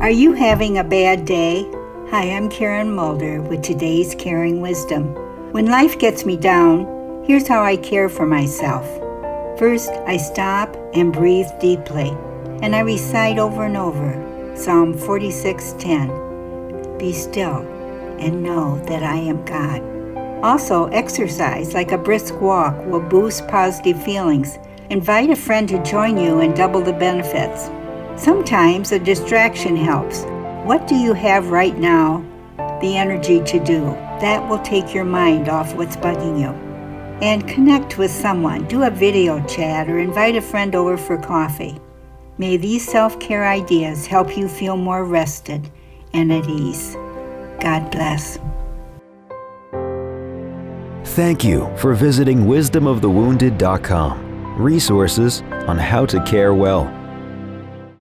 Are you having a bad day? Hi, I'm Karen Mulder with today's Caring Wisdom. When life gets me down, here's how I care for myself. First, I stop and breathe deeply, and I recite over and over Psalm 46:10. Be still and know that I am God. Also, exercise like a brisk walk will boost positive feelings. Invite a friend to join you and double the benefits. Sometimes a distraction helps. What do you have right now the energy to do? That will take your mind off what's bugging you. And connect with someone. Do a video chat or invite a friend over for coffee. May these self care ideas help you feel more rested and at ease. God bless. Thank you for visiting wisdomofthewounded.com. Resources on how to care well.